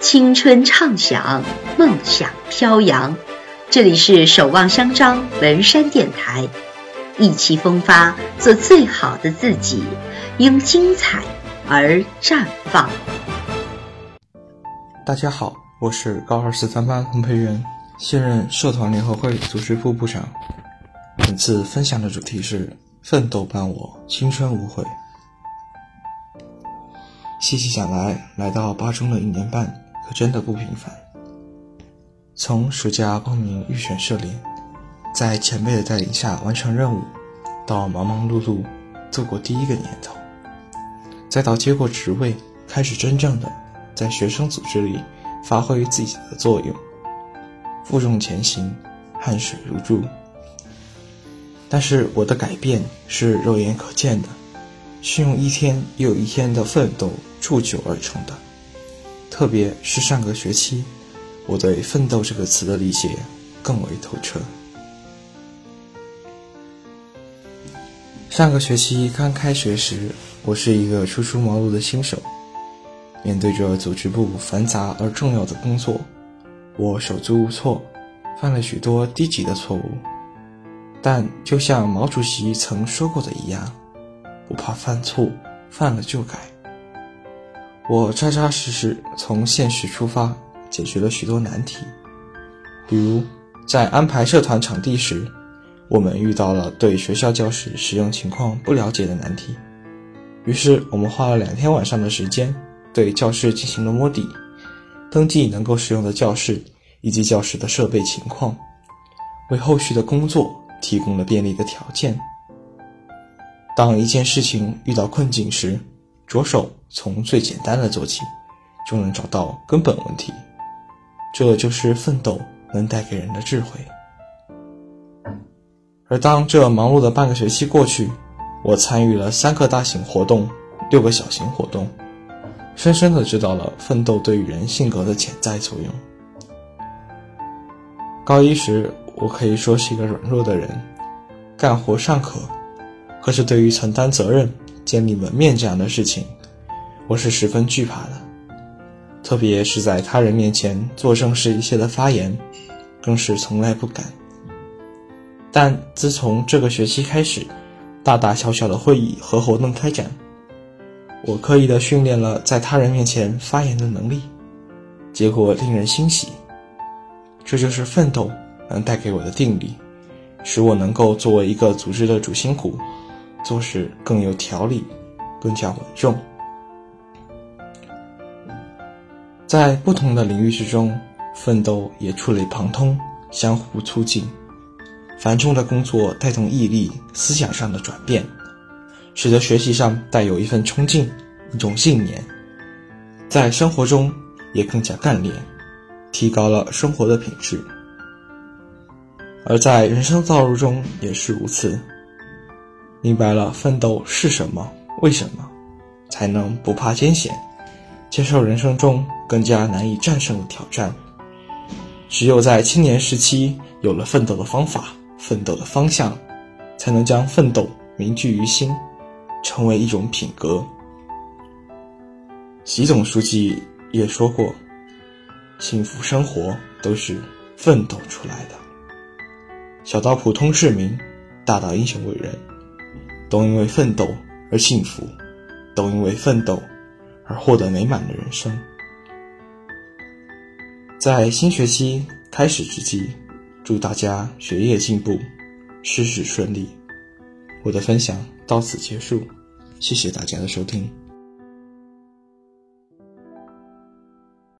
青春畅想，梦想飘扬。这里是守望相张文山电台，意气风发，做最好的自己，因精彩而绽放。大家好，我是高二四三班洪培元，现任社团联合会组织部部长。本次分享的主题是“奋斗伴我，青春无悔”。细细想来，来到八中的一年半。可真的不平凡。从暑假报名预选社联，在前辈的带领下完成任务，到忙忙碌碌度过第一个年头，再到接过职位，开始真正的在学生组织里发挥自己的作用，负重前行，汗水如注。但是我的改变是肉眼可见的，是用一天又一天的奋斗铸就而成的。特别是上个学期，我对“奋斗”这个词的理解更为透彻。上个学期刚开学时，我是一个初出茅庐的新手，面对着组织部繁杂而重要的工作，我手足无措，犯了许多低级的错误。但就像毛主席曾说过的一样，不怕犯错，犯了就改。我扎扎实实从现实出发，解决了许多难题。比如，在安排社团场地时，我们遇到了对学校教室使用情况不了解的难题。于是，我们花了两天晚上的时间，对教室进行了摸底，登记能够使用的教室以及教室的设备情况，为后续的工作提供了便利的条件。当一件事情遇到困境时，着手从最简单的做起，就能找到根本问题。这就是奋斗能带给人的智慧。而当这忙碌的半个学期过去，我参与了三个大型活动，六个小型活动，深深的知道了奋斗对于人性格的潜在作用。高一时，我可以说是一个软弱的人，干活尚可，可是对于承担责任。建立门面这样的事情，我是十分惧怕的，特别是在他人面前做正式一些的发言，更是从来不敢。但自从这个学期开始，大大小小的会议和活动开展，我刻意的训练了在他人面前发言的能力，结果令人欣喜。这就是奋斗能带给我的定力，使我能够作为一个组织的主心骨。做事更有条理，更加稳重。在不同的领域之中，奋斗也触类旁通，相互促进。繁重的工作带动毅力、思想上的转变，使得学习上带有一份冲劲、一种信念。在生活中也更加干练，提高了生活的品质。而在人生道路中也是如此。明白了奋斗是什么，为什么，才能不怕艰险，接受人生中更加难以战胜的挑战。只有在青年时期有了奋斗的方法、奋斗的方向，才能将奋斗铭记于心，成为一种品格。习总书记也说过：“幸福生活都是奋斗出来的。”小到普通市民，大到英雄伟人。都因为奋斗而幸福，都因为奋斗而获得美满的人生。在新学期开始之际，祝大家学业进步，事事顺利。我的分享到此结束，谢谢大家的收听。